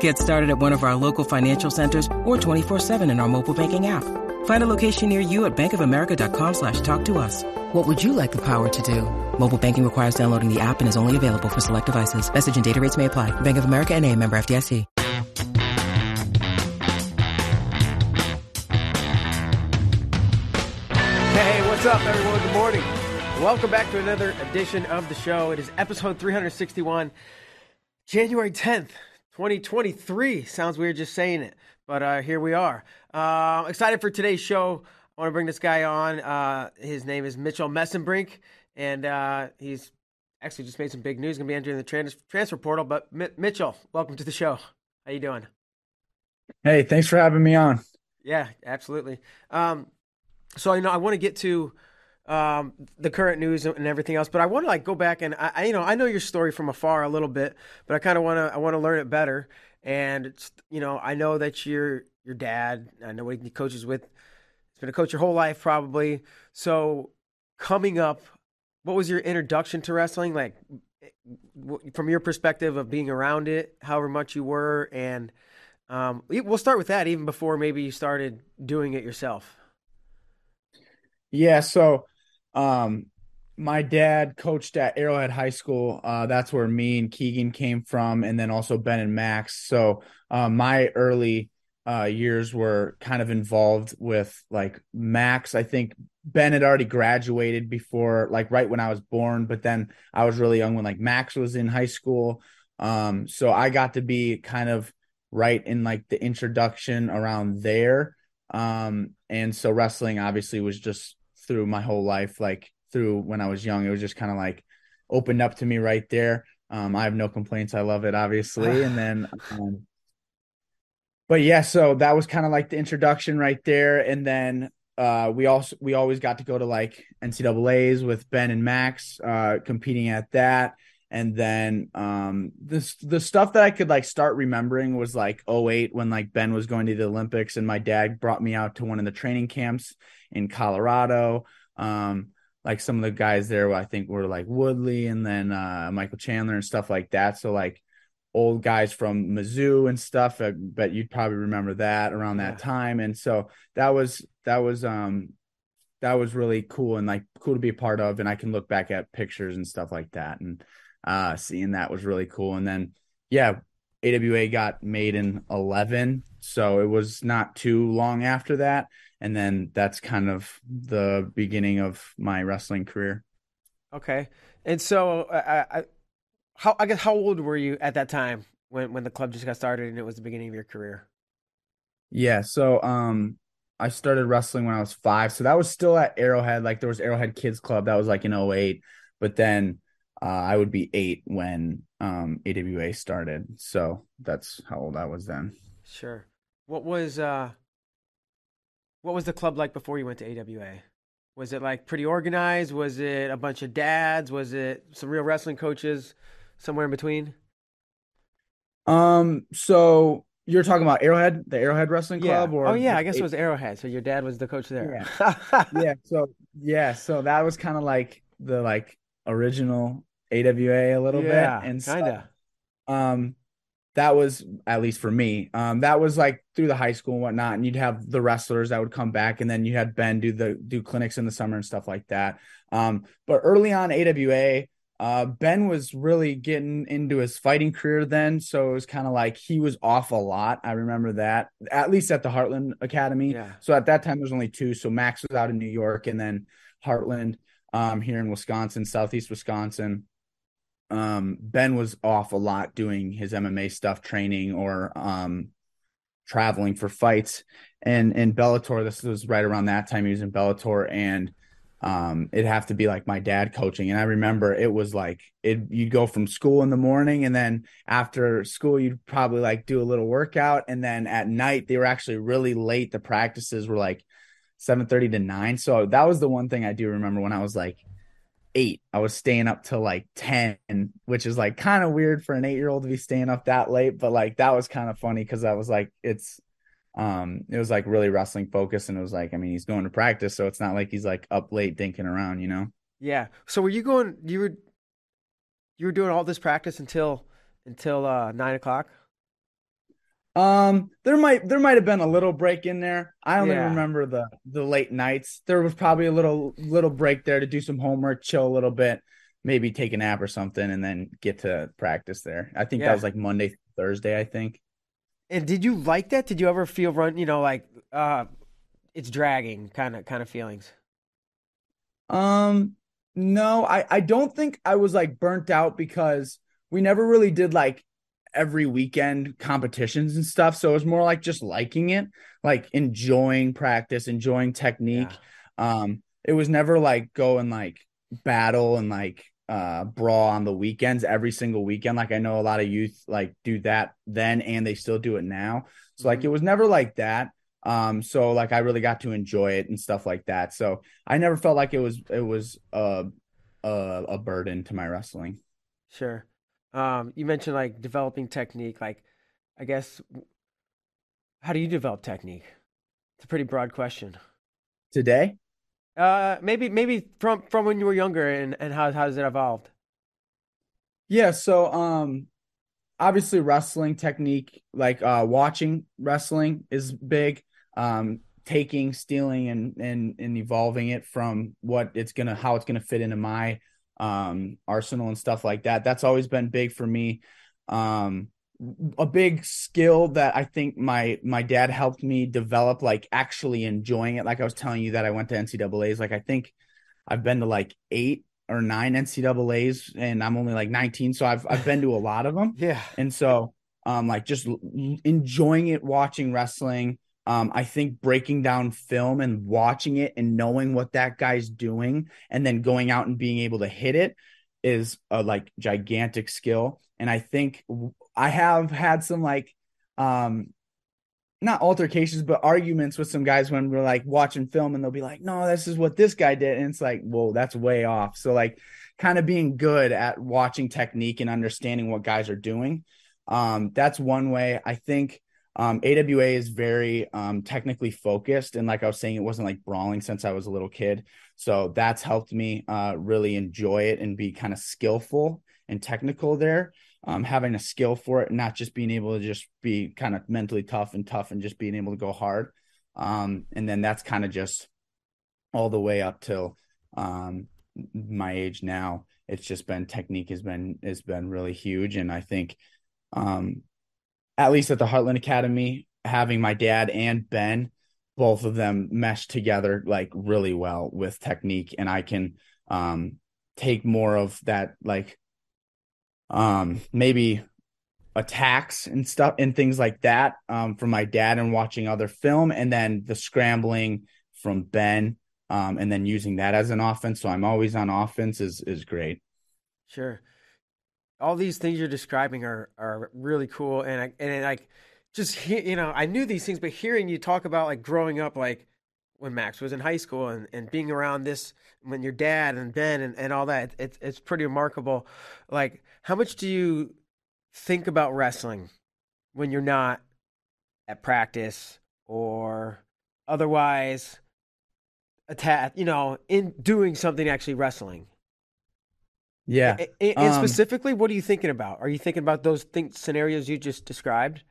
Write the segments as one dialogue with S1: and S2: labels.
S1: Get started at one of our local financial centers or 24-7 in our mobile banking app. Find a location near you at bankofamerica.com slash talk to us. What would you like the power to do? Mobile banking requires downloading the app and is only available for select devices. Message and data rates may apply. Bank of America and a member FDIC.
S2: Hey, what's up, everyone? Good morning. Welcome back to another edition of the show. It is episode 361, January 10th, 2023. Sounds weird just saying it, but uh, here we are. Uh, excited for today's show. I want to bring this guy on. Uh, his name is Mitchell Mesenbrink, and uh, he's actually just made some big news. Going to be entering the trans- transfer portal. But M- Mitchell, welcome to the show. How you doing?
S3: Hey, thanks for having me on.
S2: Yeah, absolutely. Um, so you know, I want to get to um, the current news and everything else, but I want to like go back and I, you know, I know your story from afar a little bit, but I kind of want to, I want to learn it better. And it's, you know, I know that your your dad, I know what he coaches with. He's been a coach your whole life, probably. So coming up, what was your introduction to wrestling like? From your perspective of being around it, however much you were, and um, we'll start with that even before maybe you started doing it yourself.
S3: Yeah, so um my dad coached at Arrowhead High School. Uh that's where me and Keegan came from and then also Ben and Max. So uh, my early uh years were kind of involved with like Max. I think Ben had already graduated before like right when I was born, but then I was really young when like Max was in high school. Um so I got to be kind of right in like the introduction around there. Um and so wrestling obviously was just through my whole life like through when i was young it was just kind of like opened up to me right there. Um i have no complaints. I love it obviously. And then um but yeah so that was kind of like the introduction right there. And then uh we also we always got to go to like ncaa's with ben and max uh competing at that and then um this the stuff that i could like start remembering was like 08 when like ben was going to the olympics and my dad brought me out to one of the training camps in colorado. Um like some of the guys there i think were like woodley and then uh michael chandler and stuff like that. So like old guys from mizzou and stuff i bet you'd probably remember that around that time. And so that was that was um that was really cool and like cool to be a part of. And i can look back at pictures and stuff like that. And uh, seeing that was really cool. And then, yeah, AWA got made in 11. So it was not too long after that. And then that's kind of the beginning of my wrestling career.
S2: Okay. And so, uh, I, how, I guess, how old were you at that time when, when the club just got started and it was the beginning of your career?
S3: Yeah. So, um, I started wrestling when I was five. So that was still at Arrowhead. Like there was Arrowhead Kids Club. That was like in 08. But then uh, I would be eight when um, AWA started. So that's how old I was then.
S2: Sure. What was uh, what was the club like before you went to AWA? Was it like pretty organized? Was it a bunch of dads? Was it some real wrestling coaches? Somewhere in between.
S3: Um. So you're talking about Arrowhead, the Arrowhead Wrestling Club,
S2: yeah.
S3: or
S2: oh yeah, I guess it was Arrowhead. So your dad was the coach there.
S3: Yeah. yeah. So yeah. So that was kind of like the like original AWA a little
S2: yeah,
S3: bit, and
S2: kinda.
S3: So, um, that was at least for me. Um, that was like through the high school and whatnot, and you'd have the wrestlers that would come back, and then you had Ben do the do clinics in the summer and stuff like that. Um, but early on AWA, uh, Ben was really getting into his fighting career then, so it was kind of like he was off a lot. I remember that, at least at the Heartland Academy.
S2: Yeah.
S3: So at that time, there's only two. So Max was out in New York, and then Heartland um, here in Wisconsin, Southeast Wisconsin um, Ben was off a lot doing his MMA stuff, training or um, traveling for fights. And in Bellator, this was right around that time he was in Bellator, and um, it'd have to be like my dad coaching. And I remember it was like it you'd go from school in the morning, and then after school you'd probably like do a little workout, and then at night they were actually really late. The practices were like seven thirty to nine. So that was the one thing I do remember when I was like eight. I was staying up till like 10, which is like kind of weird for an eight year old to be staying up that late. But like that was kind of funny because I was like, it's, um, it was like really wrestling focused. And it was like, I mean, he's going to practice. So it's not like he's like up late dinking around, you know?
S2: Yeah. So were you going, you were, you were doing all this practice until, until, uh, nine o'clock?
S3: Um, there might there might have been a little break in there. I only
S2: Yeah.
S3: remember the the late nights. There was probably a little little break there to do some homework, chill a little bit, maybe take a nap or something, and then get to practice there. I think
S2: Yeah.
S3: that was like Monday, Thursday. I think.
S2: And did you like that? Did you ever feel run, you know, like, uh, it's dragging kind of, kind of feelings?
S3: Um, no, I I don't think I was like burnt out because we never really did like every weekend competitions and stuff. So it was more like just liking it, like enjoying practice, enjoying technique. Um, it was never like go and like battle and like uh brawl on the weekends every single weekend. Like I know a lot of youth like do that then and they still do it now. So like
S2: Mhm.
S3: it was never like that. Um, so like I really got to enjoy it and stuff like that. So I never felt like it was it was a a, a burden to my wrestling.
S2: Sure. Um, you mentioned like developing technique. Like, I guess, how do you develop technique? It's a pretty broad question.
S3: Today,
S2: Uh, maybe maybe from from when you were younger and and how how has it evolved?
S3: Yeah, so um obviously wrestling technique, like uh watching wrestling is big. Um taking, stealing and and and evolving it from what it's gonna how it's gonna fit into my um arsenal and stuff like that. That's always been big for me. Um a big skill that I think my my dad helped me develop, like actually enjoying it. Like I was telling you that I went to NCAA's. Like I think I've been to like eight or nine NCAA's, and I'm only like 19, so I've I've been to a lot of them.
S2: Yeah.
S3: And so, um, like just enjoying it, watching wrestling. Um, I think breaking down film and watching it and knowing what that guy's doing, and then going out and being able to hit it is a like gigantic skill. And I think I have had some like, um, not altercations, but arguments with some guys when we're like watching film and they'll be like, no, this is what this guy did. And it's like, whoa, that's way off. So, like, kind of being good at watching technique and understanding what guys are doing. Um, that's one way. I think um, AWA is very um, technically focused. And like I was saying, it wasn't like brawling since I was a little kid. So that's helped me uh, really enjoy it and be kind of skillful and technical there um, having a skill for it, not just being able to just be kind of mentally tough and tough and just being able to go hard. Um, and then that's kind of just all the way up till um, my age now. It's just been technique has been has been really huge, and I think um, at least at the Heartland Academy, having my dad and Ben, both of them mesh together like really well with technique, and I can um, take more of that like um maybe attacks and stuff and things like that um from my dad and watching other film and then the scrambling from Ben um and then using that as an offense so I'm always on offense is is great.
S2: Sure. All these things you're describing are are really cool, and I, and like just he, you know, I knew these things, but hearing you talk about like growing up, like when Max was in high school, and, and being around this when your dad and Ben and, and all that, it's it's pretty remarkable. Like, how much do you think about wrestling when you're not at practice or otherwise attack? You know, in doing something actually wrestling.
S3: Yeah.
S2: A- a- And,
S3: Um,
S2: specifically, what are you thinking about? Are you thinking about those think scenarios you just described?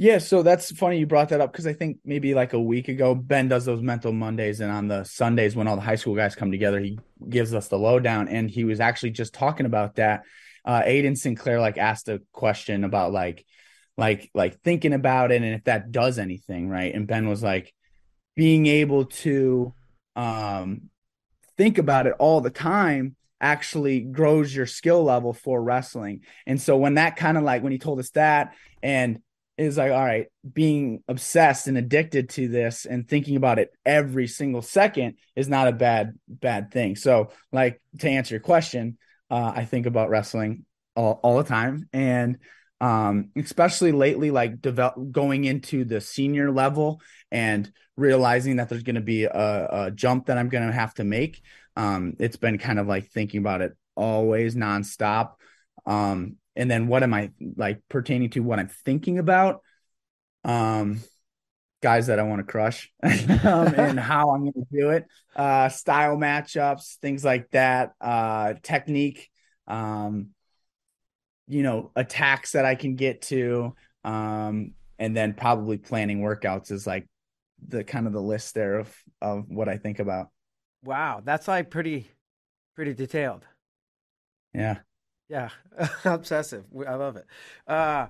S3: Yeah, so that's funny you brought that up because I think maybe like a week ago, Ben does those mental Mondays, and on the Sundays when all the high school guys come together, he gives us the lowdown. And he was actually just talking about that. Uh, Aiden Sinclair like asked a question about like, like, like thinking about it and if that does anything, right? And Ben was like, being able to um think about it all the time actually grows your skill level for wrestling. And so when that kind of like when he told us that and is like, all right, being obsessed and addicted to this and thinking about it every single second is not a bad, bad thing. So, like to answer your question, uh, I think about wrestling all, all the time. And um, especially lately, like develop going into the senior level and realizing that there's going to be a, a, jump that I'm going to have to make. Um, it's been kind of like thinking about it always nonstop. Um, and then what am I like pertaining to what I'm thinking about? Um, guys that I want to crush um, and how I'm going to do it, uh, style matchups, things like that, uh, technique, um, you know, attacks that I can get to, um, and then probably planning workouts is like the kind of the list there of of what I think about.
S2: Wow, that's like pretty pretty detailed.
S3: Yeah.
S2: Yeah, obsessive. I love it. Uh,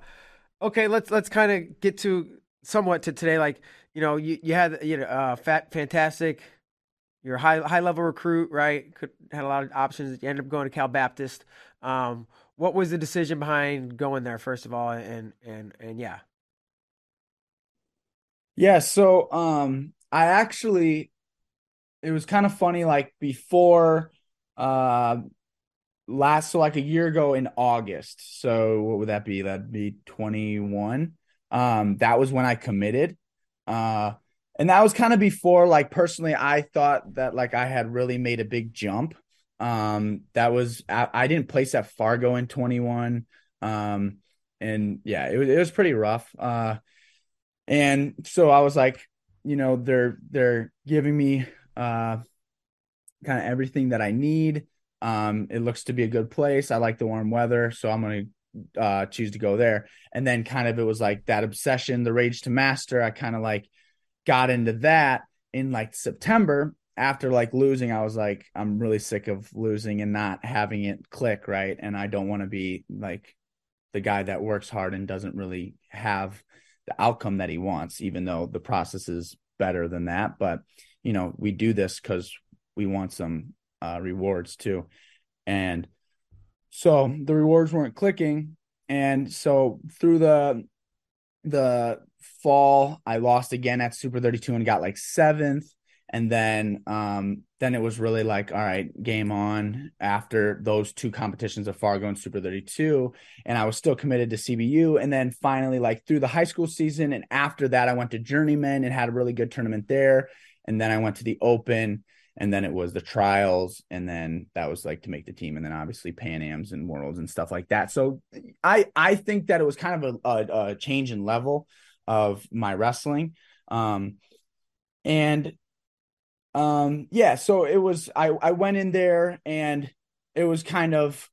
S2: okay, let's let's kind of get to somewhat to today. Like you know, you you had you know, uh, fat, fantastic. You're a high high level recruit, right? Could had a lot of options. You ended up going to Cal Baptist. Um, what was the decision behind going there, first of all, and and and yeah.
S3: Yeah, so um, I actually, it was kind of funny. Like before, uh, last so like a year ago in August. So what would that be? That'd be 21. Um, that was when I committed. Uh, and that was kind of before like personally I thought that like I had really made a big jump. Um, that was I, I didn't place at Fargo in 21. Um, and yeah, it was it was pretty rough. Uh, and so I was like, you know, they're they're giving me uh kind of everything that I need. Um, it looks to be a good place. I like the warm weather, so I'm gonna uh, choose to go there. And then kind of it was like that obsession, the rage to master. I kind of like got into that in like September after like losing. I was like, I'm really sick of losing and not having it click right, and I don't want to be like the guy that works hard and doesn't really have the outcome that he wants, even though the process is better than that. But you know, we do this because we want some uh, rewards too. And so the rewards weren't clicking. And so through the the fall, I lost again at Super 32 and got like seventh. And then um then it was really like, all right, game on after those two competitions of Fargo and Super 32. And I was still committed to CBU. And then finally, like through the high school season, and after that, I went to Journeyman and had a really good tournament there. And then I went to the Open and then it was the trials and then that was like to make the team and then obviously pan ams and worlds and stuff like that. So i i think that it was kind of a, a, a change in level of my wrestling. Um and um yeah so it was i i went in there and it was kind of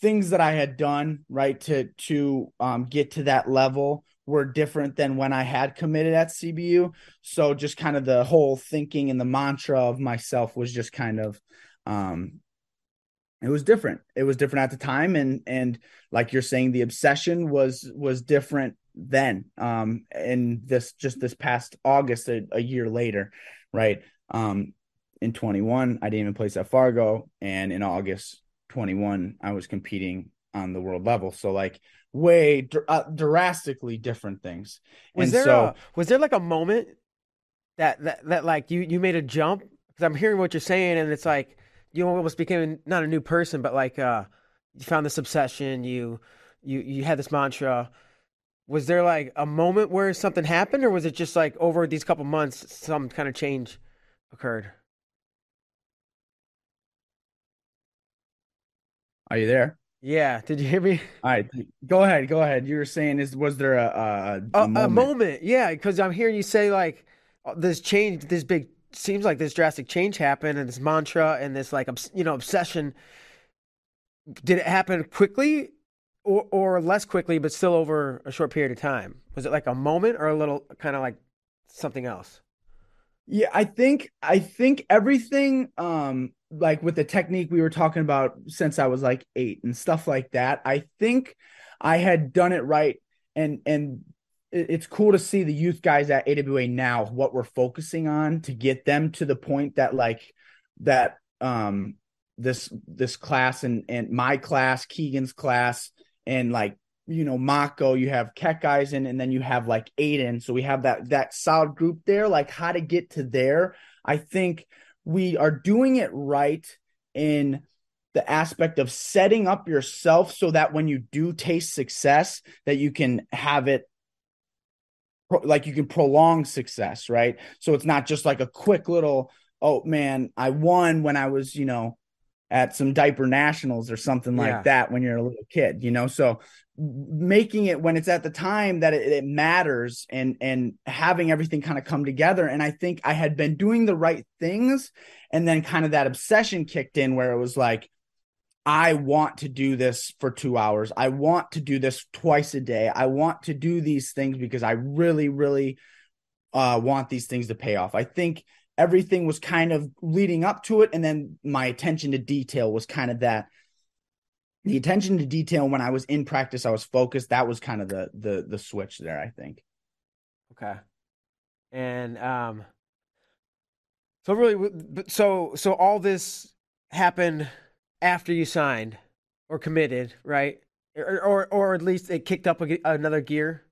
S3: things that i had done right to to um get to that level were different than when I had committed at CBU. So just kind of the whole thinking and the mantra of myself was just kind of um it was different. It was different at the time and and like you're saying the obsession was was different then. Um and this just this past August a, a year later, right? Um in 21 I didn't even place at Fargo and in August 21 I was competing on the world level. So like way uh, drastically different things.
S2: Was and there so, a, was there like a moment that that that like you you made a jump? Because I'm hearing what you're saying, and it's like you almost became not a new person, but like uh, you found this obsession. You you you had this mantra. Was there like a moment where something happened, or was it just like over these couple months some kind of change occurred?
S3: Are you there?
S2: Yeah, did you hear me?
S3: All right, go ahead. Go ahead. You were saying is was there a
S2: a, a, a moment? moment? Yeah, because I'm hearing you say like uh, this change, this big seems like this drastic change happened, and this mantra and this like you know obsession. Did it happen quickly, or or less quickly, but still over a short period of time? Was it like a moment, or a little kind of like something else?
S3: Yeah, I think I think everything um like with the technique we were talking about since I was like 8 and stuff like that. I think I had done it right and and it's cool to see the youth guys at AWA now what we're focusing on to get them to the point that like that um this this class and and my class, Keegan's class, and like you know Mako, you have Keck guys in, and then you have like Aiden. So we have that that solid group there. Like how to get to there, I think we are doing it right in the aspect of setting up yourself so that when you do taste success that you can have it like you can prolong success right so it's not just like a quick little oh man i won when i was you know at some diaper nationals or something like yeah. that when you're a little kid you know so making it when it's at the time that it, it matters and and having everything kind of come together and i think i had been doing the right things and then kind of that obsession kicked in where it was like I want to do this for two hours. I want to do this twice a day. I want to do these things because I really, really uh, want these things to pay off. I think everything was kind of leading up to it. And then my attention to detail was kind of that. The attention to detail when I was in practice, I was focused. That was kind of the the the switch there, I think.
S2: Okay. And um so really so so all this happened after you signed or committed, right? Or or, or at least it kicked up a, another gear.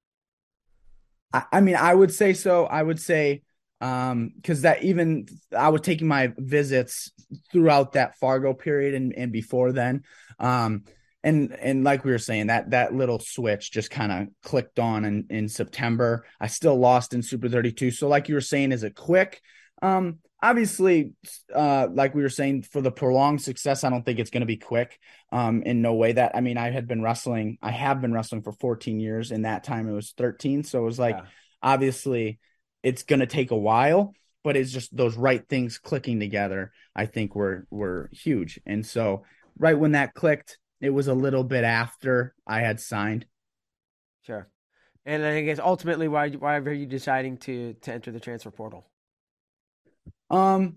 S3: I, I mean, I would say so. I would say um because that even i was taking my visits throughout that fargo period and, and before then um and and like we were saying that that little switch just kind of clicked on in in september i still lost in super 32 so like you were saying is it quick um obviously, uh, like we were saying, for the prolonged success, I don't think it's going to be quick. Um, in no way that I mean, I had been wrestling, I have been wrestling for 14 years. In that time, it was 13. So it was like, yeah. obviously, it's going to take a while, but it's just those right things clicking together. I think were were huge. And so, right when that clicked, it was a little bit after I had signed.
S2: Sure. And I guess ultimately, why why are you deciding to to enter the transfer portal?
S3: Um,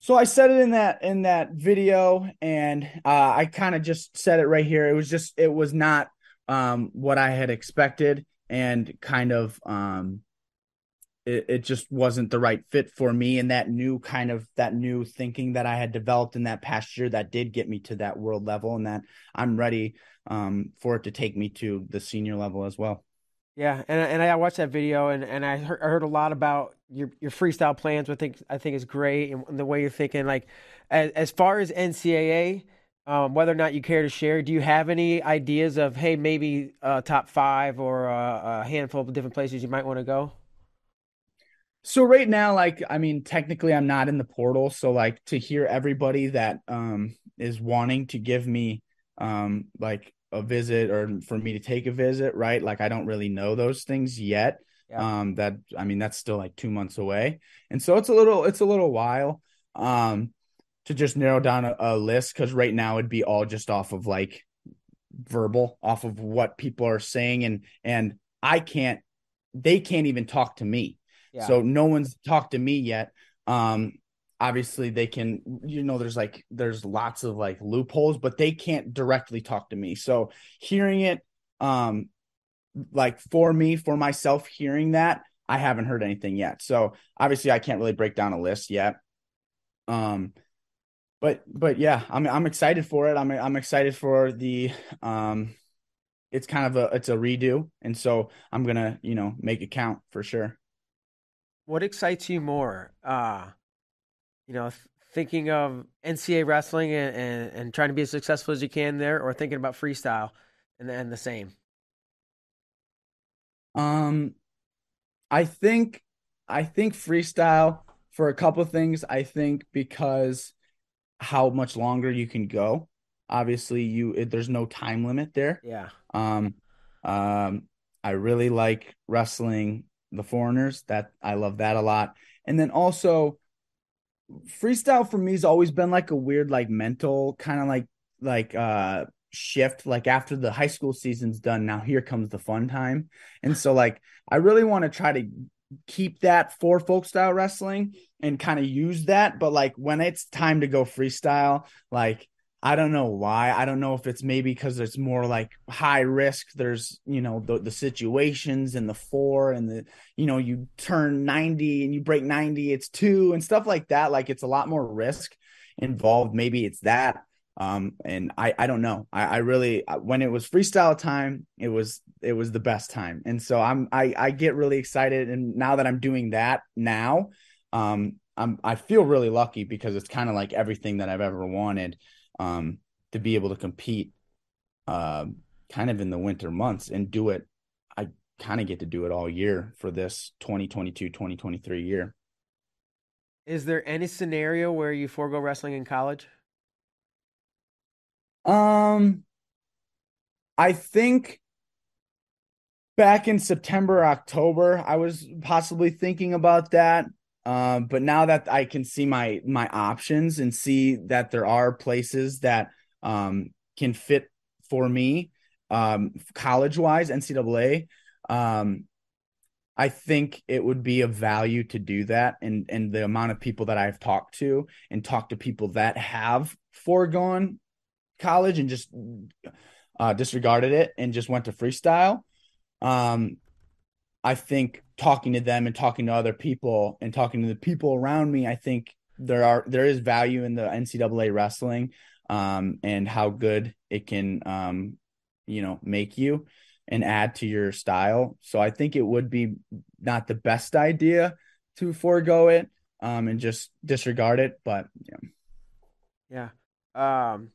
S3: so I said it in that in that video, and uh, I kind of just said it right here. It was just it was not um, what I had expected, and kind of um, it, it just wasn't the right fit for me. And that new kind of that new thinking that I had developed in that past year that did get me to that world level, and that I'm ready um, for it to take me to the senior level as well.
S2: Yeah, and and I watched that video and, and I heard, I heard a lot about your your freestyle plans. Which I think I think is great and the way you're thinking. Like as as far as NCAA, um, whether or not you care to share, do you have any ideas of hey maybe a top five or a, a handful of different places you might want to go?
S3: So right now, like I mean, technically I'm not in the portal, so like to hear everybody that um is wanting to give me um like a visit or for me to take a visit, right? Like I don't really know those things yet. Yeah. Um, that I mean, that's still like two months away, and so it's a little it's a little while um to just narrow down a, a list because right now it'd be all just off of like verbal, off of what people are saying, and and I can't, they can't even talk to me. So no one's talked to me yet. Um, obviously they can you know there's like there's lots of like loopholes but they can't directly talk to me. So hearing it um like for me for myself hearing that i haven't heard anything yet. So obviously i can't really break down a list yet. Um but but yeah i'm i'm excited for it. I'm i'm excited for the um it's kind of a it's a redo. And so i'm going to you know make it count for sure
S2: what excites you more uh you know, thinking of NCAA wrestling and, and, and, trying to be as successful as you can there, or thinking about freestyle and then the same?
S3: Um, I think I think freestyle for a couple of things. I think because how much longer you can go. Obviously, you it, there's no time limit there.
S2: Yeah.
S3: Um, um, I really like wrestling the foreigners. That I love that a lot. And then also freestyle for me has always been like a weird like mental kind of like like uh shift like after the high school season's done now here comes the fun time and so like i really want to try to keep that for folk style wrestling and kind of use that but like when it's time to go freestyle like I don't know why. I don't know if it's maybe because it's more like high risk. There's, you know, the, the situations and the four and the, you know, you turn 90 and you break 90, it's two and stuff like that. Like it's a lot more risk. involved. Maybe it's that. Um, and I, I don't know. I, I really, when it was freestyle time, it was, it was the best time. And so I'm, I, I get really excited. And now that I'm doing that now, um, I'm, I feel really lucky because it's kind of like everything that I've ever wanted, um, to be able to compete, uh, kind of in the winter months and do it. I kind of get to do it all year for this 2022, 2023 year.
S2: Is there any scenario where you forego wrestling in college?
S3: Um, I think back in September, October, I was possibly thinking about that. Um, but now that I can see my my options and see that there are places that um can fit for me, um, college wise, NCAA, um, I think it would be of value to do that. And and the amount of people that I've talked to and talked to people that have foregone college and just uh, disregarded it and just went to freestyle. Um, I think talking to them and talking to other people and talking to the people around me, I think there are there is value in the NCAA wrestling um, and how good it can um, you know make you and add to your style. So I think it would be not the best idea to forego it um, and just disregard it, but
S2: yeah. Yeah. Um,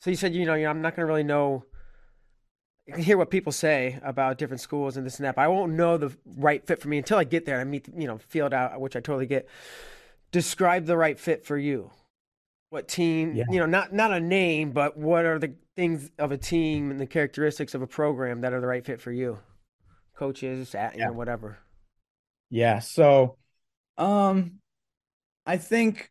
S2: so you said, you know, I'm not going to really know. I can hear what people say about different schools and this and that, but I won't know the right fit for me until I get there and I meet, you know, field out, which I totally get. Describe the right fit for you. What team? Yeah. You know, not not a name, but what are the things of a team and the characteristics of a program that are the right fit for you? Coaches, at, you know, whatever.
S3: Yeah. So, um, I think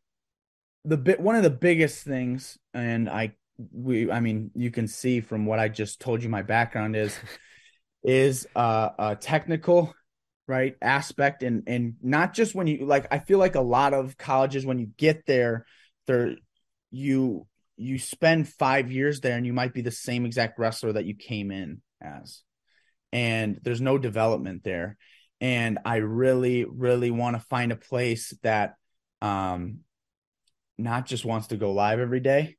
S3: the bit one of the biggest things, and I we i mean you can see from what i just told you my background is is uh, a technical right aspect. And and not just when you like i feel like a lot of colleges when you get there there you you spend five years there and you might be the same exact wrestler that you came in as. And there's no development there. And i really really want to find a place that um not just wants to go live every day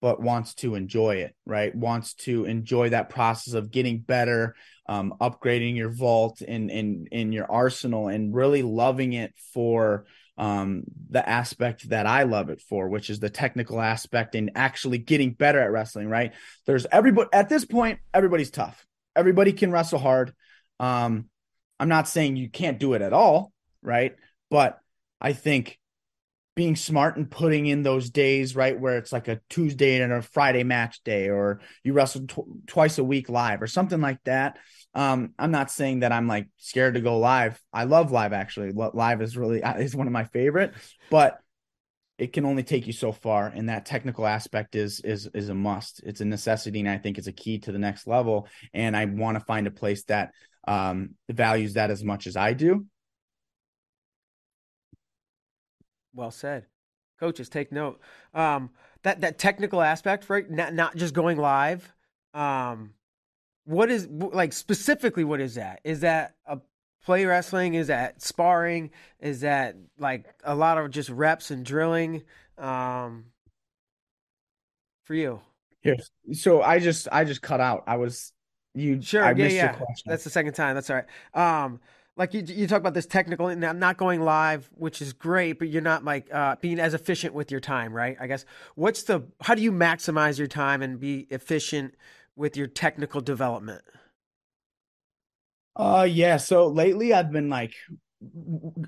S3: but wants to enjoy it, right? Wants to enjoy that process of getting better, um, upgrading your vault in in in your arsenal, and really loving it for um, the aspect that I love it for, which is the technical aspect and actually getting better at wrestling. Right? There's everybody at this point. Everybody's tough. Everybody can wrestle hard. Um, I'm not saying you can't do it at all, right? But I think being smart and putting in those days right where it's like a Tuesday and a Friday match day, or you wrestle tw- twice a week live, or something like that. Um, I'm not saying that I'm like scared to go live. I love live actually. Live is really is one of my favorite, but it can only take you so far, and that technical aspect is is is a must. It's a necessity, and I think it's a key to the next level. And I want to find a place that um, values that as much as I do
S2: Well said. Coaches, take note. Um, that that technical aspect, right? Not not just going live. Um, what is like specifically? What is that? Is that a play wrestling? Is that sparring? Is that like a lot of just reps and drilling? Um, for you.
S3: Yes. So I just I just cut out. I was you.
S2: Sure. I yeah. Yeah. That's the second time. That's all right. Um, like you, you talk about this technical and I'm not going live, which is great, but you're not like uh, being as efficient with your time, right? I guess what's the how do you maximize your time and be efficient with your technical development?
S3: Uh yeah, so lately I've been like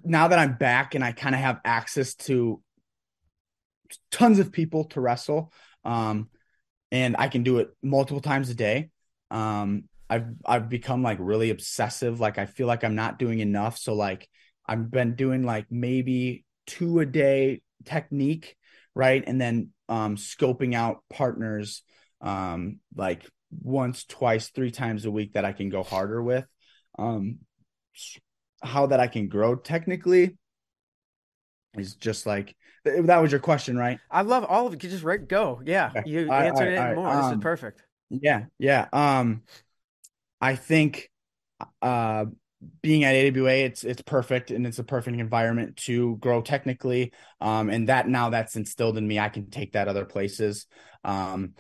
S3: now that I'm back and I kind of have access to tons of people to wrestle um and I can do it multiple times a day. Um I've I've become like really obsessive. Like I feel like I'm not doing enough. So like I've been doing like maybe two a day technique, right? And then um scoping out partners um like once, twice, three times a week that I can go harder with. Um how that I can grow technically is just like that was your question, right?
S2: I love all of it. You just right go. Yeah. You answered it more. Um, this is um, perfect.
S3: Yeah, yeah. Um I think uh, being at AWA, it's it's perfect and it's a perfect environment to grow technically. Um, and that now that's instilled in me, I can take that other places. Um,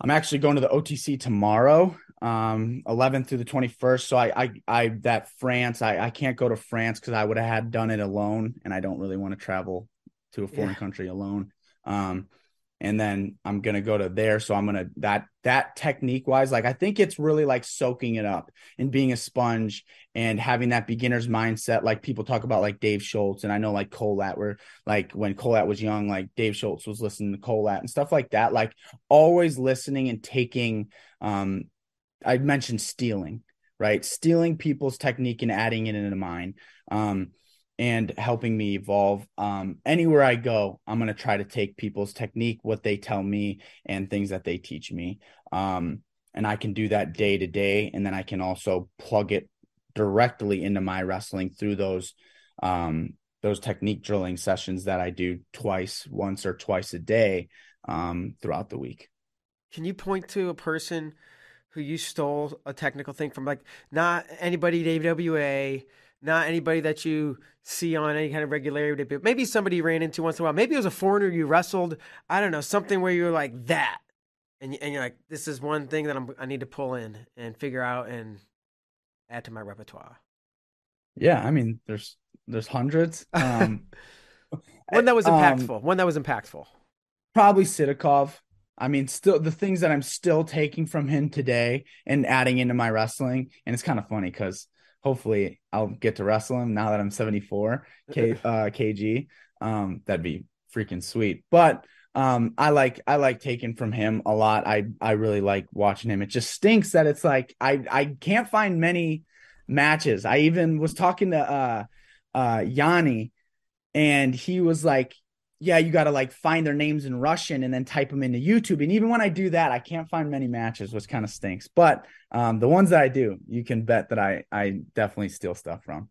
S3: I'm actually going to the OTC tomorrow, um, 11th through the 21st. So I, I, I that France, I, I can't go to France because I would have had done it alone, and I don't really want to travel to a foreign yeah. country alone. Um, and then I'm gonna go to there. So I'm gonna that that technique wise, like I think it's really like soaking it up and being a sponge and having that beginner's mindset. Like people talk about like Dave Schultz, and I know like Kolat, where like when Kolat was young, like Dave Schultz was listening to Kolat and stuff like that. Like always listening and taking. Um, I mentioned stealing, right? Stealing people's technique and adding it into mine. Um, and helping me evolve. Um, anywhere I go, I'm going to try to take people's technique, what they tell me, and things that they teach me. Um, and I can do that day to day. And then I can also plug it directly into my wrestling through those um, those technique drilling sessions that I do twice, once or twice a day um, throughout the week.
S2: Can you point to a person who you stole a technical thing from, like not anybody at AWA, not anybody that you see on any kind of regularity, but maybe somebody you ran into once in a while. Maybe it was a foreigner you wrestled. I don't know, something where you're like that. And, and you're like, this is one thing that I'm, I need to pull in and figure out and add to my repertoire.
S3: Yeah, I mean, there's there's hundreds. Um,
S2: one that was um, impactful. Um, one that was impactful.
S3: Probably Sidakov. I mean, still the things that I'm still taking from him today and adding into my wrestling, and it's kind of funny because hopefully I'll get to wrestle him now that I'm 74 K, uh, kg. Um, that'd be freaking sweet. But um, I like I like taking from him a lot. I I really like watching him. It just stinks that it's like I I can't find many matches. I even was talking to uh uh Yianni and he was like yeah, you got to like find their names in Russian and then type them into YouTube. And even when I do that, I can't find many matches, which kind of stinks. But um, the ones that I do, you can bet that I I definitely steal stuff from.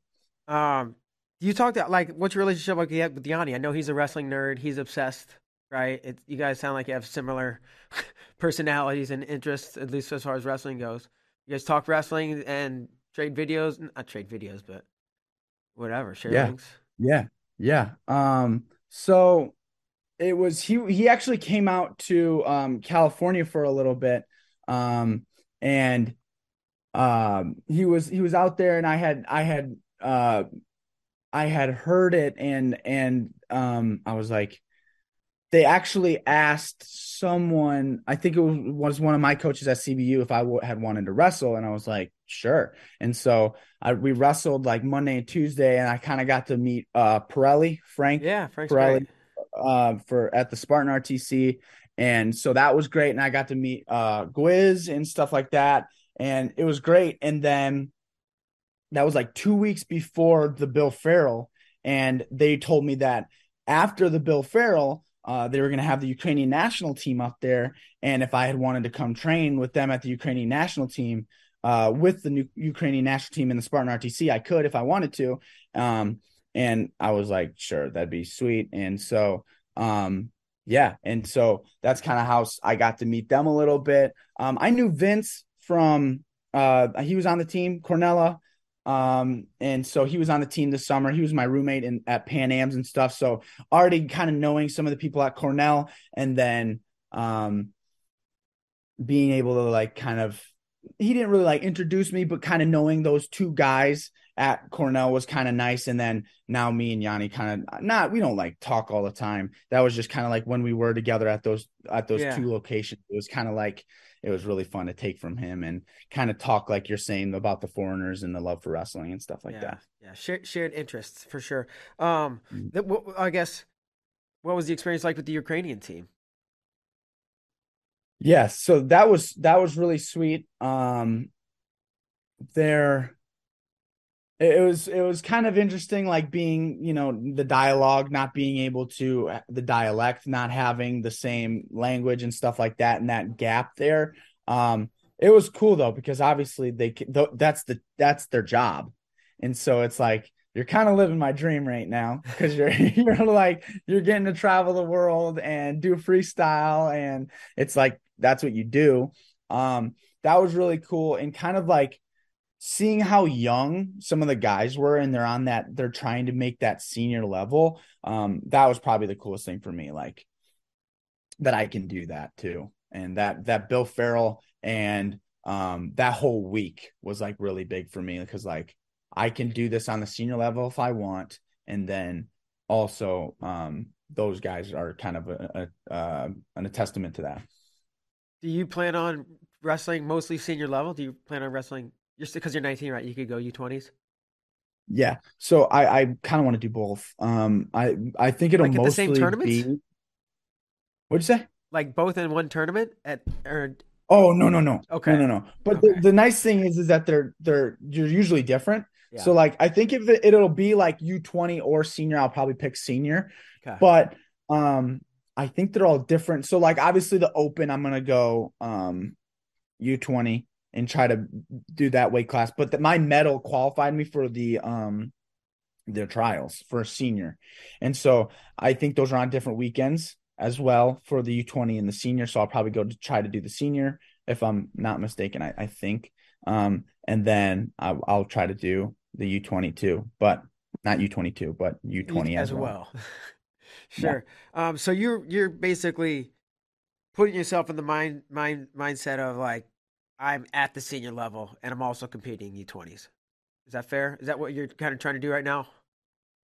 S2: Um, you talked about like what's your relationship like with Yianni? I know he's a wrestling nerd. He's obsessed, right? It, you guys sound like you have similar personalities and interests, at least as far as wrestling goes. You guys talk wrestling and trade videos, not trade videos, but whatever, share
S3: yeah.
S2: links.
S3: Yeah, yeah. Um so it was he he actually came out to um, California for a little bit. Um, and um, he was he was out there and I had I had uh, I had heard it and and um, I was like they actually asked someone i think it was, was one of my coaches at cbu if I w- had wanted to wrestle and i was like sure. And so I, we wrestled like monday and tuesday and i kind of got to meet uh perrelli frank
S2: yeah Frank perrelli
S3: uh, for at the spartan rtc and so that was great and i got to meet uh gwiz and stuff like that and it was great. And then that was like two weeks before the bill farrell and they told me that after the bill farrell uh, they were going to have the Ukrainian national team up there. And if I had wanted to come train with them at the Ukrainian national team, uh, with the new Ukrainian national team in the Spartan RTC, I could if I wanted to. Um, and I was like, sure, that'd be sweet. And so, um, yeah. And so that's kind of how I got to meet them a little bit. Um, I knew Vince from, uh, he was on the team, Cornella. Um, and so he was on the team this summer. He was my roommate in at Pan Am's and stuff. So already kind of knowing some of the people at Cornell and then um being able to like kind of he didn't really like introduce me, but kind of knowing those two guys at Cornell was kind of nice. And then now me and Yianni kind of not we don't like talk all the time. That was just kind of like when we were together at those at those yeah. two locations. It was kind of like it was really fun to take from him and kind of talk like you're saying about the foreigners and the love for wrestling and stuff like
S2: yeah,
S3: that.
S2: Yeah, shared shared interests for sure. Um, mm-hmm. that, what, I guess what was the experience like with the Ukrainian team?
S3: Yes, so that was that was really sweet. Um, there it was it was kind of interesting like being you know the dialogue not being able to the dialect not having the same language and stuff like that and that gap there. Um it was cool though because obviously they that's the that's their job. And so it's like you're kind of living my dream right now because you're you're like you're getting to travel the world and do freestyle. And it's like that's what you do. Um that was really cool and kind of like seeing how young some of the guys were and they're on that they're trying to make that senior level. Um that was probably the coolest thing for me like that I can do that too. And that that Bill Farrell and um that whole week was like really big for me because like I can do this on the senior level if I want. And then also um those guys are kind of a, a uh, a testament to that.
S2: Do you plan on wrestling mostly senior level? Do you plan on wrestling just because you're 19, right? You could go U20s.
S3: Yeah. So I, I kind of want to do both. Um, I, I think it'll
S2: Like at the
S3: mostly
S2: same tournaments?
S3: be. What'd you say?
S2: Like both in one tournament at or
S3: Oh no no no.
S2: Okay.
S3: No no no. But
S2: Okay.
S3: the, the nice thing is is that they're they're you're usually different.
S2: Yeah.
S3: So like I think if it, it'll be like U20 or senior, I'll probably pick senior.
S2: okay.
S3: But um I think they're all different. So like obviously the open, I'm gonna go um U20 and try to do that weight class. But the, my medal qualified me for the um the trials for a senior. And so I think those are on different weekends as well for the U20 and the senior. So I'll probably go to try to do the senior if I'm not mistaken, I, I think. Um, and then I, I'll try to do the U22, but not U22, but U20 as,
S2: as
S3: well.
S2: well. sure. Um, so you're you're basically putting yourself in the mind mind mindset of like I'm at the senior level and I'm also competing in U20s. Is that fair? Is that what you're kind of trying to do right now?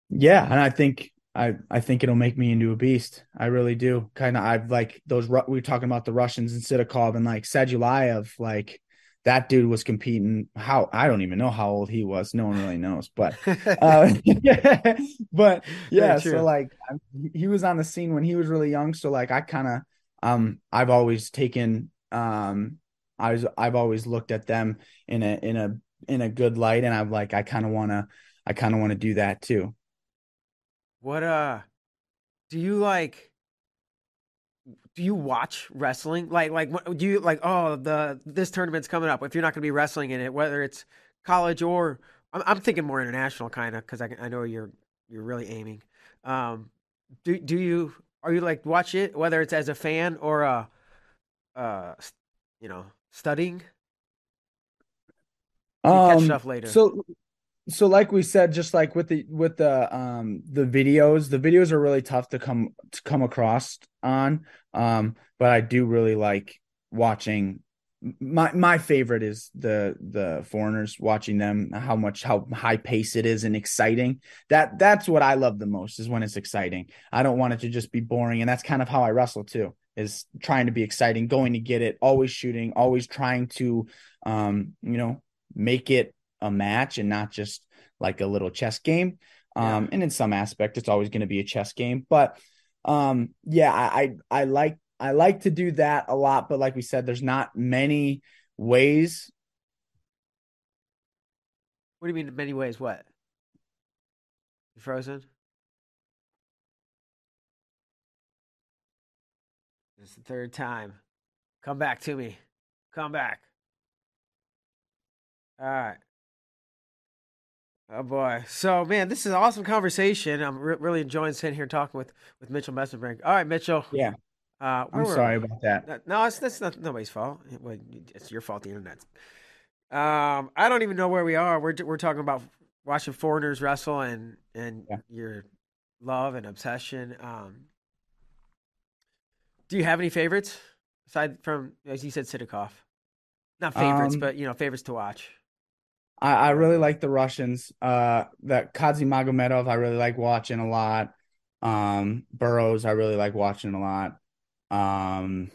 S3: Yeah, and I think I I think it'll make me into a beast. I really do. Kind of I've like those we were talking about the Russians and Sidakov and like Sadulayev like that dude was competing how I don't even know how old he was. No one really knows, but uh but yeah, so like he was on the scene when he was really young, so like I kind of um I've always taken um I was I've always looked at them in a in a in a good light and I'm like I kind of want to I kind of want to do that too.
S2: What uh do you like do you watch wrestling? Like like what do you like oh the this tournament's coming up if you're not going to be wrestling in it whether it's college or I'm I'm thinking more international kind of cuz I I know you're you're really aiming. Um do do you are you like watch it whether it's as a fan or a, uh you know studying? You catch
S3: Um,
S2: stuff later.
S3: So so like we said, just like with the with the um the videos, the videos are really tough to come to come across on. Um, but I do really like watching my my favorite is the the foreigners watching them how much how high pace it is and exciting that that's what i love the most is when it's exciting i don't want it to just be boring and that's kind of how i wrestle too is trying to be exciting going to get it always shooting always trying to um you know make it a match and not just like a little chess game um
S2: Yeah.
S3: and in some aspect it's always going to be a chess game but um yeah I, I i like i like to do that a lot but like we said there's not many ways
S2: What do you mean many ways what? You frozen? It's the third time. Come back to me. Come back. All right. Oh boy. So man, this is an awesome conversation. I'm re- really enjoying sitting here talking with with Mitchell Mesenbrink. All right, Mitchell.
S3: yeah
S2: Uh,
S3: i'm
S2: were
S3: sorry about that
S2: No, it's that's not nobody's fault. Well, It's your fault. The internet. Um, I don't even know where we are. We're we're talking about watching foreigners wrestle and and
S3: Yeah.
S2: your love and obsession. Um, do you have any favorites aside from as you said, Sidakov? Not favorites,
S3: Um,
S2: but you know favorites to watch.
S3: I, I really like the Russians. Uh, that Kazi Magomedov, I really like watching a lot. Um, Burroughs, I really like watching a lot. Um,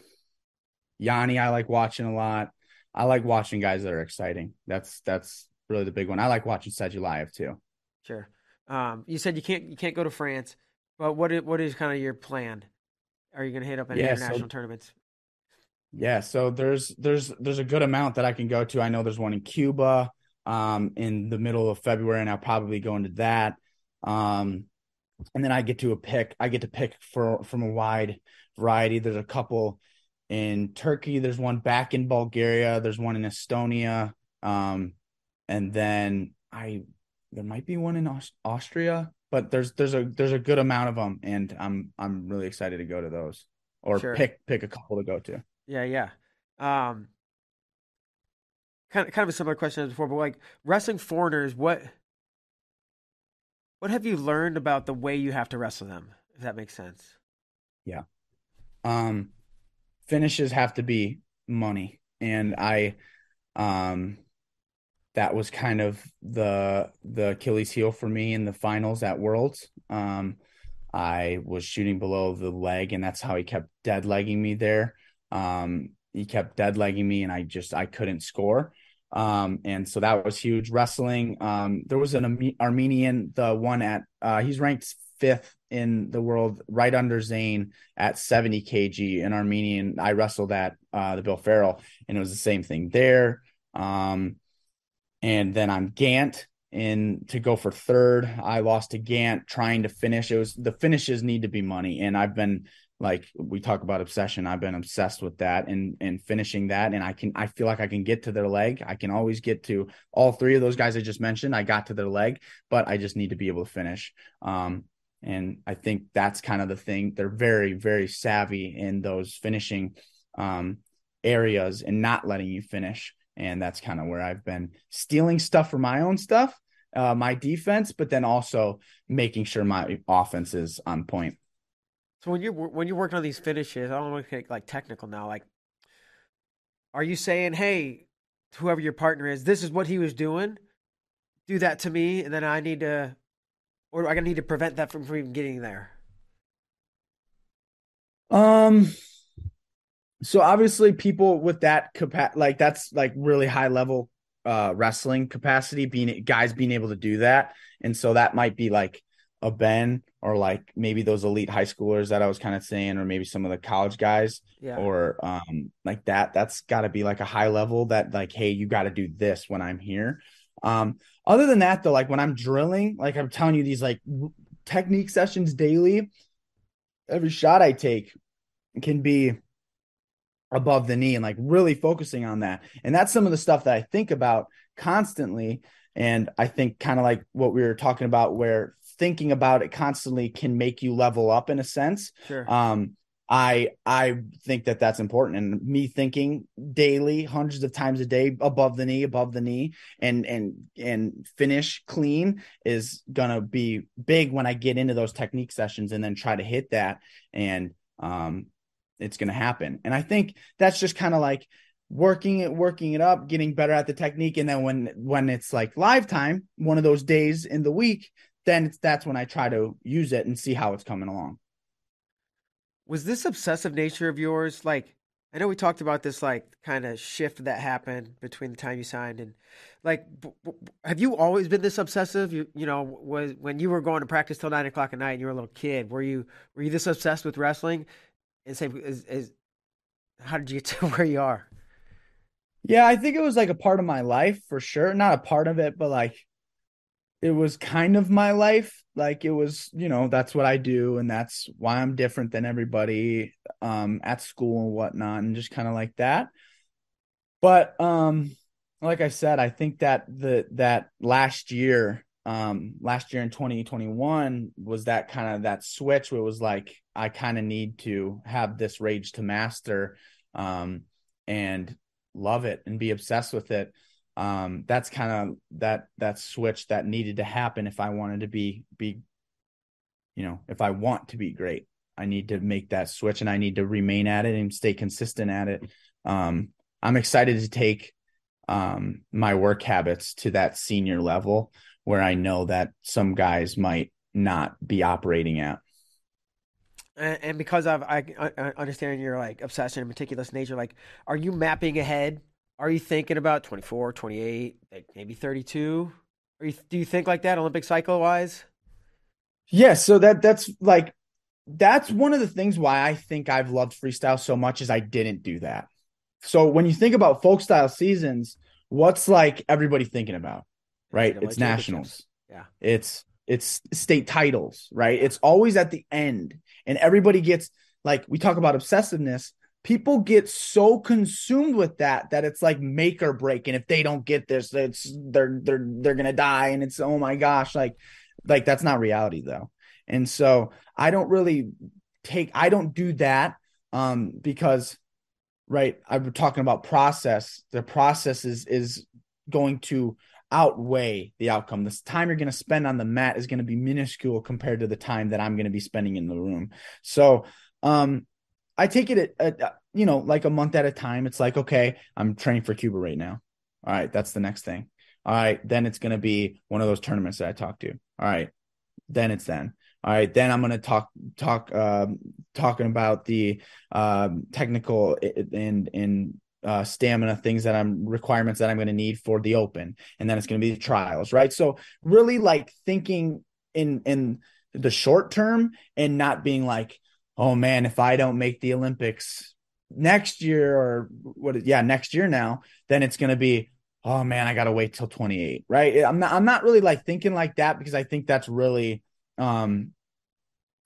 S3: Yianni, I like watching a lot. I like watching guys that are exciting. That's that's really the big one. I like watching Sadulayev too.
S2: Sure. Um, you said you can't you can't go to France, but what is, what is kind of your plan? Are you going to hit up any
S3: Yeah, so-
S2: international tournaments?
S3: Yeah, so there's there's there's a good amount that I can go to. I know there's one in Cuba um in the middle of February and I'll probably go into that. Um and then I get to a pick I get to pick for from a wide variety. There's a couple in Turkey, there's one back in Bulgaria, there's one in Estonia. Um and then I there might be one in Aus- Austria, but there's there's a there's a good amount of them and I'm I'm really excited to go to those or
S2: Sure.
S3: pick pick a couple to go to.
S2: Yeah, yeah. Um, kind of kind of a similar question as before, but like wrestling foreigners, what what have you learned about the way you have to wrestle them? If that makes sense.
S3: Yeah. Um, finishes have to be money, and I, um, that was kind of the the Achilles heel for me in the finals at Worlds. Um, I was shooting below the leg, and that's how he kept dead legging me there. Um, he kept dead legging me, and I just I couldn't score. Um, and so that was huge. Wrestling. Um, there was an Armenian, the one at uh, he's ranked fifth in the world, right under Zain at 70 kg. In Armenian, I wrestled at uh, the Bill Farrell, and it was the same thing there. Um, and then I'm Gant and to go for third. I lost to Gant trying to finish. It was the finishes need to be money, and I've been like we talk about obsession. I've been obsessed with that and and finishing that, and I can I feel like I can get to their leg. I can always get to all three of those guys I just mentioned. I got to their leg, but I just need to be able to finish. Um, and I think that's kind of the thing. They're very very savvy in those finishing um areas and not letting you finish and that's kind of where I've been stealing stuff for my own stuff, uh, my defense, but then also making sure my offense is on point.
S2: So when you're when you're working on these finishes, I don't want to get like technical now. Like, are you saying, "Hey, whoever your partner is, this is what he was doing. Do that to me, and then I need to, or I need to prevent that from, from even getting there."
S3: Um, so obviously people with that capa- like that's like really high level uh wrestling capacity being guys being able to do that and so that might be like a ben or like maybe those elite high schoolers that i was kind of saying or maybe some of the college guys yeah. or um like that that's got to be like a high level that like hey you got to do this when i'm here um other than that though like when i'm drilling like i'm telling you these like technique sessions daily every shot i take can be above the knee and like really focusing on that. And that's some of the stuff that I think about constantly. And I think kind of like what we were talking about, where thinking about it constantly can make you level up in a sense.
S2: Sure.
S3: Um, I I think that that's important, and me thinking daily, hundreds of times a day, above the knee, above the knee, and and and finish clean is gonna be big when I get into those technique sessions, and then try to hit that. And um, it's going to happen. And I think that's just kind of like working it, working it up, getting better at the technique. And then when, when it's like live time, one of those days in the week, then it's, that's when I try to use it and see how it's coming along.
S2: Was this obsessive nature of yours? Like, I know we talked about this like kind of shift that happened between the time you signed and like, b- b- have you always been this obsessive? You you know, was when you were going to practice till nine o'clock at night and you were a little kid, were you were you this obsessed with wrestling? and say, is, is how did you get to where you are?
S3: Yeah, I think it was like a part of my life for sure. Not a part of it, but like it was kind of my life. Like it was, you know, that's what I do, and that's why I'm different than everybody um at school and whatnot, and just kind of like that. But um, like I said, I think that the that last year um last year in 2021 was that kind of that switch where it was like i kind of need to have this rage to master um and love it and be obsessed with it um that's kind of that that switch that needed to happen if i wanted to be be you know if i want to be great i need to make that switch and i need to remain at it and stay consistent at it um i'm excited to take um my work habits to that senior level where I know that some guys might not be operating at.
S2: And, because of I, I understand your like obsession and meticulous nature, like, are you mapping ahead? Are you thinking about 24, 28, maybe 32? Are you, do you think like that Olympic cycle wise?
S3: Yeah, so that that's like that's one of the things why I think I've loved freestyle so much is I didn't do that. So when you think about folk style seasons, what's like everybody thinking about? right? It's nationals.
S2: Yeah.
S3: It's it's state titles, right? It's always at the end. And everybody gets like we talk about obsessiveness. People get so consumed with that that it's like make or break. And if they don't get this, it's they're they're they're gonna die. And it's oh my gosh, like like that's not reality though. And so I don't really take I don't do that um because right? I'm talking about process. The process is is going to outweigh the outcome. This time you're going to spend on the mat is going to be minuscule compared to the time that I'm going to be spending in the room. So, um, I take it at, at, you know like a month at a time. It's like okay, I'm training for Cuba right now. All right, that's the next thing. All right, then it's going to be one of those tournaments that I talk to. All right, then it's then. All right, then I'm going to talk talk um, talking about the um, technical and and uh, stamina things that I'm requirements that I'm going to need for the open, and then it's going to be the trials, right? So really like thinking in in the short term and not being like, oh man, if I don't make the Olympics next year or what? Yeah, next year now, then it's going to be oh man, I got to wait till 28, right? I'm not I'm not really like thinking like that because I think that's really um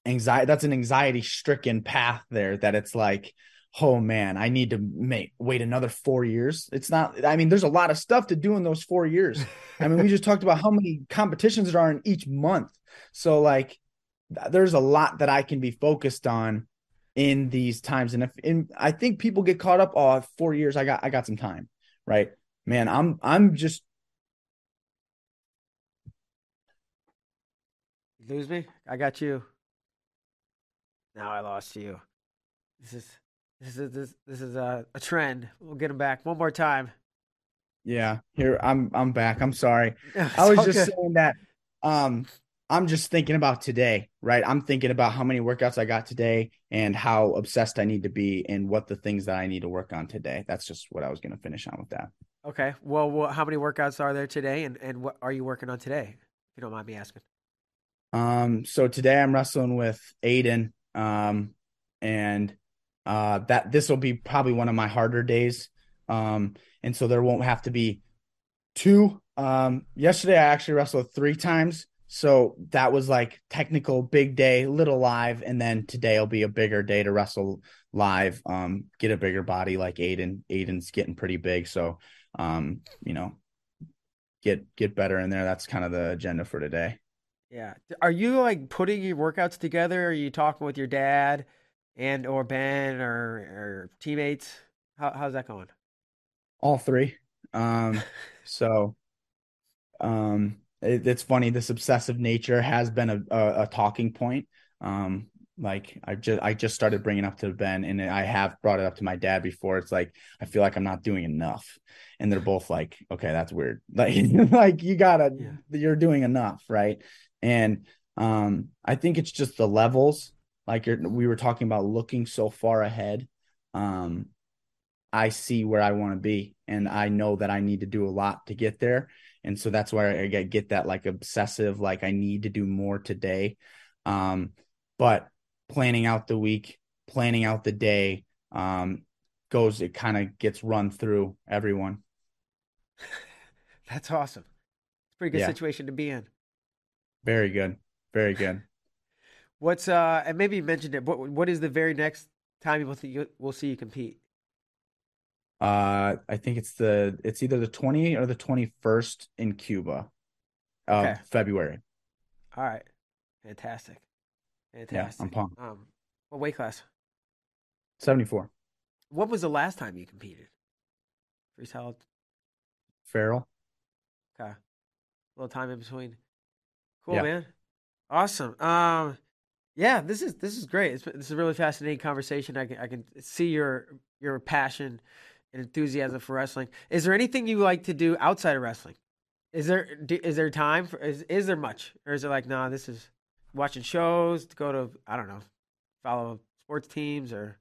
S3: anxiety that's an anxiety stricken path there that it's like oh man i need to make wait another four years it's not i mean there's a lot of stuff to do in those four years i mean we just talked about how many competitions there are in each month so like there's a lot that i can be focused on in these times and if in i think people get caught up oh four years i got i got some time right man i'm i'm just
S2: lose me i got you now I lost you. This is this is this this is a, a trend. We'll get him back one more time.
S3: Yeah, here I'm I'm back. I'm sorry. I was just good. saying that um I'm just thinking about today, right? I'm thinking about how many workouts I got today and how obsessed I need to be and what the things that I need to work on today. That's just what I was going to finish on with that.
S2: Okay. Well, well, how many workouts are there today and and what are you working on today? If you don't mind me asking.
S3: Um so today I'm wrestling with Aiden um, and uh, that this will be probably one of my harder days. Um, and so there won't have to be two. Um, yesterday I actually wrestled three times. So that was like technical big day, little live, and then today will be a bigger day to wrestle live. Um, get a bigger body like Aiden. Aiden's getting pretty big, so um, you know, get get better in there. That's kind of the agenda for today.
S2: Yeah. Are you like putting your workouts together? Are you talking with your dad and or Ben or, or teammates? How, how's that going?
S3: All three. Um, so, um, it's funny. This obsessive nature has been a, a, a talking point. Um, like I just I just started bringing up to Ben, and I have brought it up to my dad before. It's like I feel like I'm not doing enough, and they're both like, "Okay, that's weird." Like, like you gotta, yeah. you're doing enough, right? And um, I think it's just the levels. Like we were talking about looking so far ahead. Um, I see where I want to be, and I know that I need to do a lot to get there. And so that's why I get, get that like obsessive, like I need to do more today. Um, but planning out the week, planning out the day, um, goes, it kind of gets run through everyone.
S2: That's awesome. It's a pretty good yeah. situation to be in.
S3: Very good. Very good.
S2: What's uh and maybe you mentioned it. What what is the very next time we'll see we'll see you compete?
S3: Uh I think it's the it's either the 20 or the 21st in Cuba of okay. February.
S2: All right. Fantastic. Fantastic.
S3: Yeah, I'm pumped.
S2: Um what weight class?
S3: 74.
S2: What was the last time you competed? Freestyle
S3: Farrell.
S2: Okay. A little time in between. Cool, yeah. man. Awesome. Um, yeah, this is this is great. It's, this is a really fascinating conversation. I can I can see your your passion and enthusiasm for wrestling. Is there anything you like to do outside of wrestling? Is there is there time for is is there much or is it like no, nah, this is watching shows to go to I don't know, follow sports teams or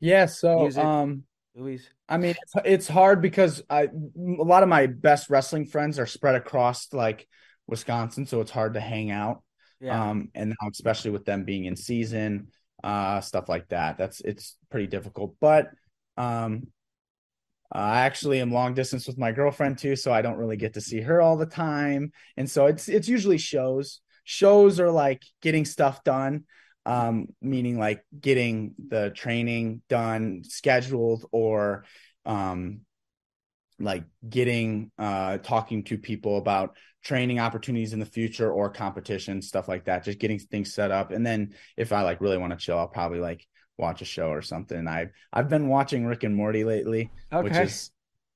S3: yeah. So music, um, movies. I mean, it's, it's hard because I a lot of my best wrestling friends are spread across like Wisconsin, so it's hard to hang out. Yeah. Um, and now especially with them being in season, uh, stuff like that. That's it's pretty difficult. But um, I actually am long distance with my girlfriend too, so I don't really get to see her all the time. And so it's it's usually shows. Shows are like getting stuff done, um, meaning like getting the training done, scheduled, or um, like getting uh talking to people about training opportunities in the future or competition stuff like that just getting things set up and then if i like really want to chill i'll probably like watch a show or something. I've I've been watching Rick and Morty lately,
S2: Okay.
S3: which is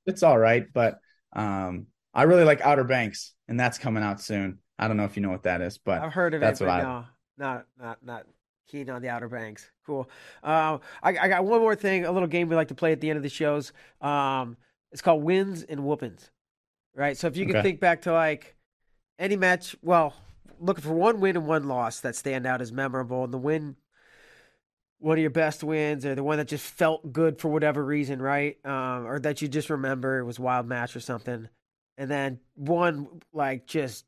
S3: it's all right, but um I really like Outer Banks and that's coming out soon. I don't know if you know what that is, but
S2: I've heard of
S3: that's
S2: it,
S3: what
S2: but
S3: I
S2: no, not not not keen on the Outer Banks. Cool. Uh, I, I got one more thing, a little game we like to play at the end of the shows. Um, it's called Wins and Whoopins, right? So if you can
S3: Okay.
S2: think back to like any match, well, looking for one win and one loss that stand out as memorable, and the win. One of your best wins, or the one that just felt good for whatever reason, right? Um, or that you just remember it was wild match or something, and then one like just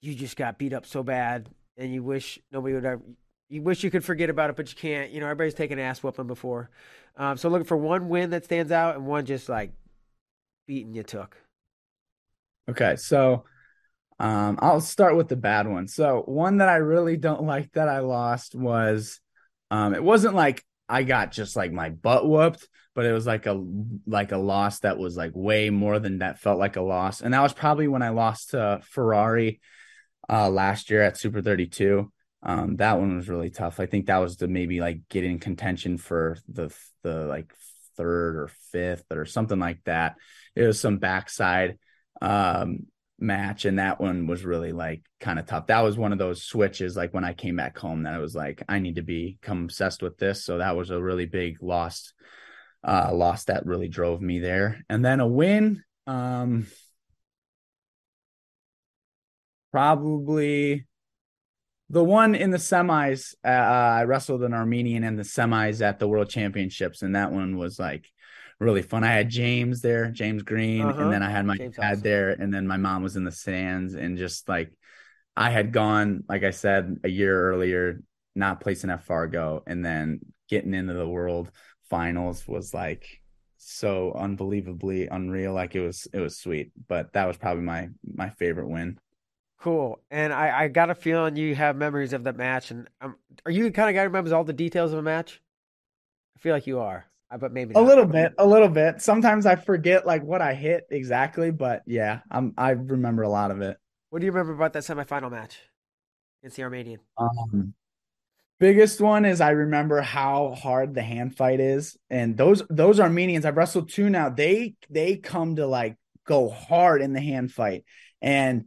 S2: you just got beat up so bad and you wish nobody would ever you wish you could forget about it but you can't you know everybody's taken ass whooping before um, so looking for one win that stands out and one just like beating you took
S3: Okay, so um, I'll start with the bad one. So one that I really don't like that I lost was um, it wasn't like I got just like my butt whooped, but it was like a like a loss that was like way more than that felt like a loss, and that was probably when I lost to Ferrari uh, last year at Super 32. Um, that one was really tough. I think that was to maybe like get in contention for the the like third or fifth or something like that. It was some backside um match and that one was really like kind of tough. That was one of those switches like when i came back home that i was like i need to become obsessed with this. So that was a really big loss uh loss that really drove me there. And then a win um probably the one in the semis uh, i wrestled an armenian in the semis at the world championships and that one was like really fun. I had James there, James Green,
S2: Uh-huh.
S3: and then I had my
S2: James
S3: dad
S2: awesome.
S3: there, and then my mom was in the stands, and just like I had gone, like I said a year earlier, not placing at Fargo, and then getting into the World Finals was like so unbelievably unreal. Like it was, it was sweet. But that was probably my my favorite win.
S2: cool and i i got a feeling you have memories of that match and um, are you the kind of guy who remembers all the details of a match i feel like you are but maybe
S3: A little bit, a little bit. Sometimes I forget like what I hit exactly, but yeah, I'm I remember a lot of it.
S2: what do you remember about that semifinal match against the armenian
S3: Um, biggest one is I remember how hard the hand fight is, and those those Armenians I've wrestled two now. They they come to like go hard in the hand fight, and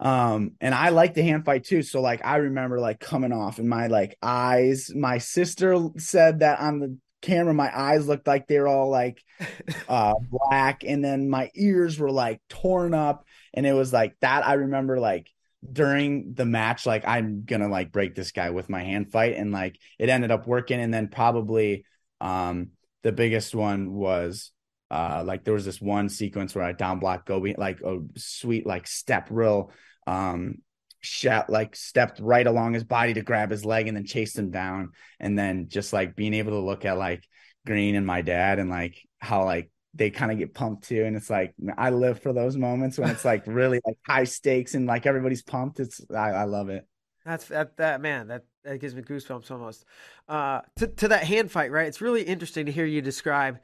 S3: um and I like the hand fight too. So like I remember like coming off and my like eyes. My sister said that on the camera my eyes looked like they were all like uh black and then my ears were like torn up and it was like that i remember like during the match like i'm gonna like break this guy with my hand fight and like it ended up working and then probably um the biggest one was uh like there was this one sequence where i down block Gobi like a sweet like step real um shot like stepped right along his body to grab his leg and then chased him down and then just like being able to look at like green and my dad and like how like they kind of get pumped too and it's like i live for those moments when it's like really like high stakes and like everybody's pumped it's i, I love it
S2: That's that that man that that gives me goosebumps almost. Uh, to to that hand fight, right? It's really interesting to hear you describe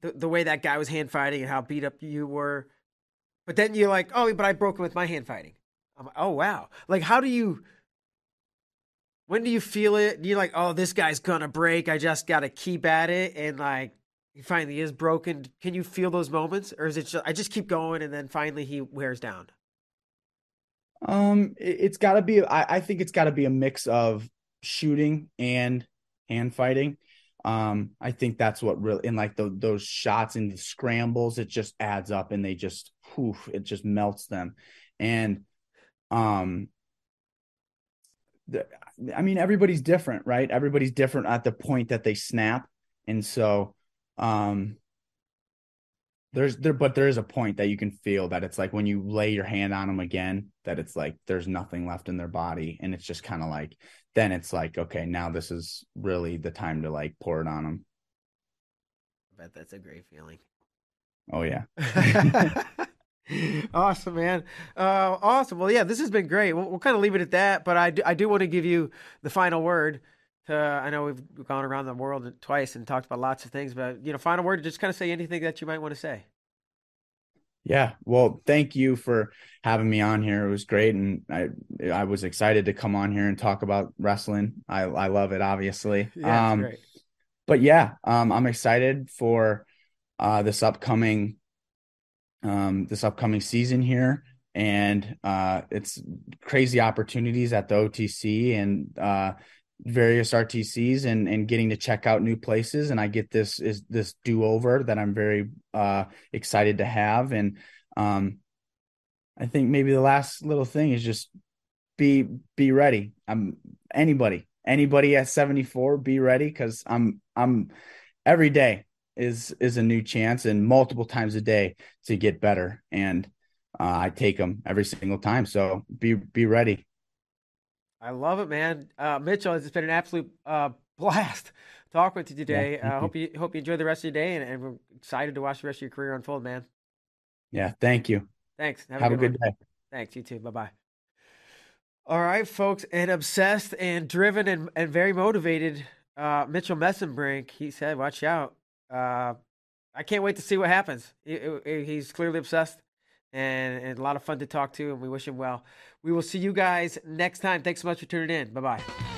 S2: the the way that guy was hand fighting and how beat up you were. But then you're like, oh, but I broke him with my hand fighting. I'm oh wow. Like, how do you? When do you feel it? You're like, oh, this guy's gonna break. I just got to keep at it, and like, he finally is broken. Can you feel those moments, or is it just I just keep going and then finally he wears down?
S3: Um, it, it's got to be. I, I think it's got to be a mix of shooting and hand fighting. Um, I think that's what really in like the, those shots and the scrambles, it just adds up and they just, whew, it just melts them. And, um, the, I mean, everybody's different, right? Everybody's different at the point that they snap, and so, um, there's there but there is a point that you can feel that it's like when you lay your hand on them again that it's like there's nothing left in their body and it's just kind of like then it's like okay now this is really the time to like pour it on them
S2: I bet that's a great feeling.
S3: oh yeah
S2: awesome, man. Uh, awesome. Well, yeah, this has been great. We'll, we'll kind of leave it at that, but I do, I do want to give you the final word. To, I know we've gone around the world twice and talked about lots of things, but you know, final word. To just kind of say anything that you might want to say.
S3: yeah well thank you for having me on here it was great and i i was excited to come on here and talk about wrestling i i love it obviously
S2: Yeah,
S3: um but yeah, um, I'm excited for uh, this upcoming um, this upcoming season here, and uh, it's crazy opportunities at the OTC and uh, various RTCs, and and getting to check out new places. And I get this is this do over that I'm very uh, excited to have, and um, I think maybe the last little thing is just be be ready. I'm anybody anybody at 74 be ready because i'm i'm every day is is a new chance and multiple times a day to get better. And uh, i take them every single time. So be be ready.
S2: I love it man. Uh, mitchell it's been an absolute uh, blast talk with you today. i yeah, uh, hope you hope you enjoy the rest of your day and, and, we're excited to watch the rest of your career unfold man.
S3: Yeah thank you.
S2: Thanks.
S3: Have, have a good, a good day.
S2: Thanks. You too. Bye-bye. All right, folks, and obsessed and driven and, and very motivated. Uh, Mitchell Mesenbrink, he said, "Watch out." Uh, I can't wait to see what happens. He, he, he's clearly obsessed, and, and a lot of fun to talk to, and we wish him well. We will see you guys next time. Thanks so much for tuning in. Bye bye.